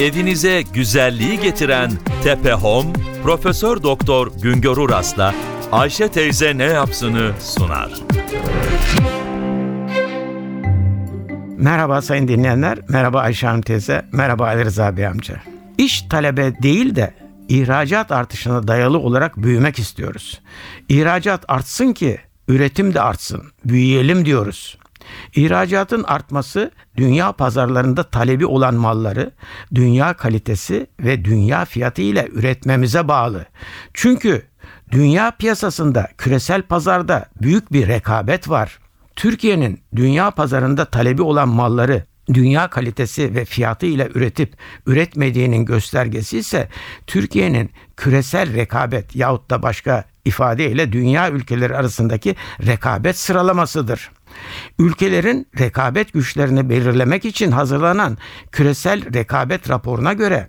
Evinize güzelliği getiren Tepe Home, Profesör Doktor Güngör Uras'la Ayşe teyze ne yapsını sunar. Merhaba sayın dinleyenler, merhaba Ayşe Hanım teyze, merhaba Ali Rıza Bey amca. İş talebe değil de ihracat artışına dayalı olarak büyümek istiyoruz. İhracat artsın ki üretim de artsın, büyüyelim diyoruz. İhracatın artması dünya pazarlarında talebi olan malları dünya kalitesi ve dünya fiyatı ile üretmemize bağlı. Çünkü dünya piyasasında küresel pazarda büyük bir rekabet var. Türkiye'nin dünya pazarında talebi olan malları dünya kalitesi ve fiyatı ile üretip üretmediğinin göstergesi ise Türkiye'nin küresel rekabet yahut da başka ifadeyle dünya ülkeleri arasındaki rekabet sıralamasıdır. Ülkelerin rekabet güçlerini belirlemek için hazırlanan küresel rekabet raporuna göre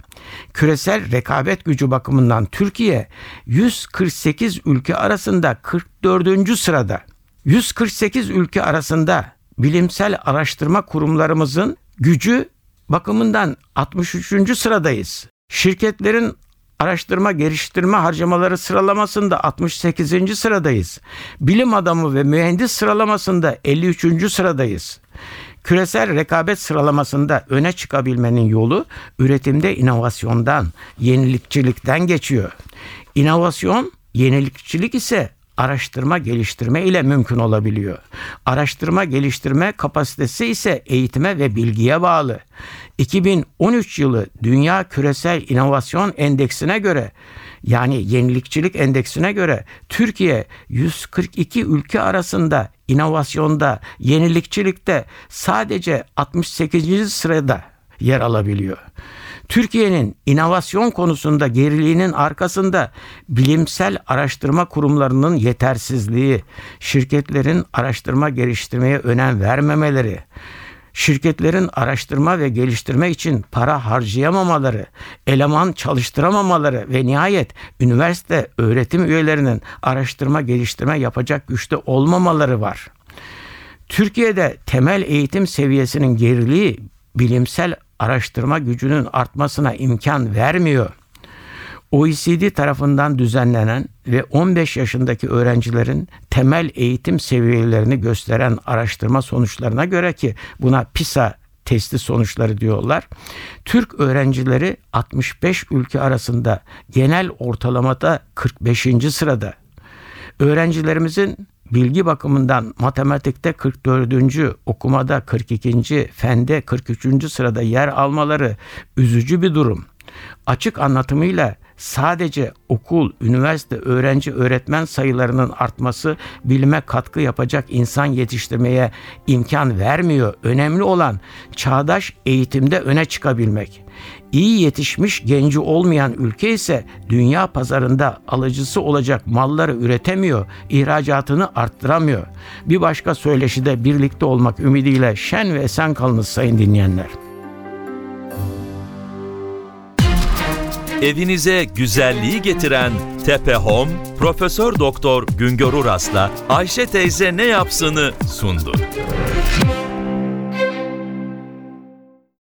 küresel rekabet gücü bakımından Türkiye 148 ülke arasında 44. sırada. 148 ülke arasında bilimsel araştırma kurumlarımızın gücü bakımından 63. sıradayız. Şirketlerin araştırma geliştirme harcamaları sıralamasında 68. sıradayız. Bilim adamı ve mühendis sıralamasında 53. sıradayız. Küresel rekabet sıralamasında öne çıkabilmenin yolu üretimde inovasyondan, yenilikçilikten geçiyor. İnovasyon, yenilikçilik ise araştırma geliştirme ile mümkün olabiliyor. Araştırma geliştirme kapasitesi ise eğitime ve bilgiye bağlı. 2013 yılı Dünya Küresel İnovasyon Endeksine göre yani yenilikçilik endeksine göre Türkiye 142 ülke arasında inovasyonda, yenilikçilikte sadece 68. sırada yer alabiliyor. Türkiye'nin inovasyon konusunda geriliğinin arkasında bilimsel araştırma kurumlarının yetersizliği, şirketlerin araştırma geliştirmeye önem vermemeleri, şirketlerin araştırma ve geliştirme için para harcayamamaları, eleman çalıştıramamaları ve nihayet üniversite öğretim üyelerinin araştırma geliştirme yapacak güçte olmamaları var. Türkiye'de temel eğitim seviyesinin geriliği bilimsel araştırma gücünün artmasına imkan vermiyor. OECD tarafından düzenlenen ve 15 yaşındaki öğrencilerin temel eğitim seviyelerini gösteren araştırma sonuçlarına göre ki buna PISA testi sonuçları diyorlar. Türk öğrencileri 65 ülke arasında genel ortalamada 45. sırada. Öğrencilerimizin bilgi bakımından matematikte 44. okumada 42. fende 43. sırada yer almaları üzücü bir durum. Açık anlatımıyla sadece okul, üniversite, öğrenci, öğretmen sayılarının artması bilime katkı yapacak insan yetiştirmeye imkan vermiyor. Önemli olan çağdaş eğitimde öne çıkabilmek. İyi yetişmiş genci olmayan ülke ise dünya pazarında alıcısı olacak malları üretemiyor, ihracatını arttıramıyor. Bir başka söyleşide birlikte olmak ümidiyle şen ve esen kalınız sayın dinleyenler. Evinize güzelliği getiren Tepe Home, Profesör Doktor Güngör Uras'la Ayşe teyze ne yapsını sundu.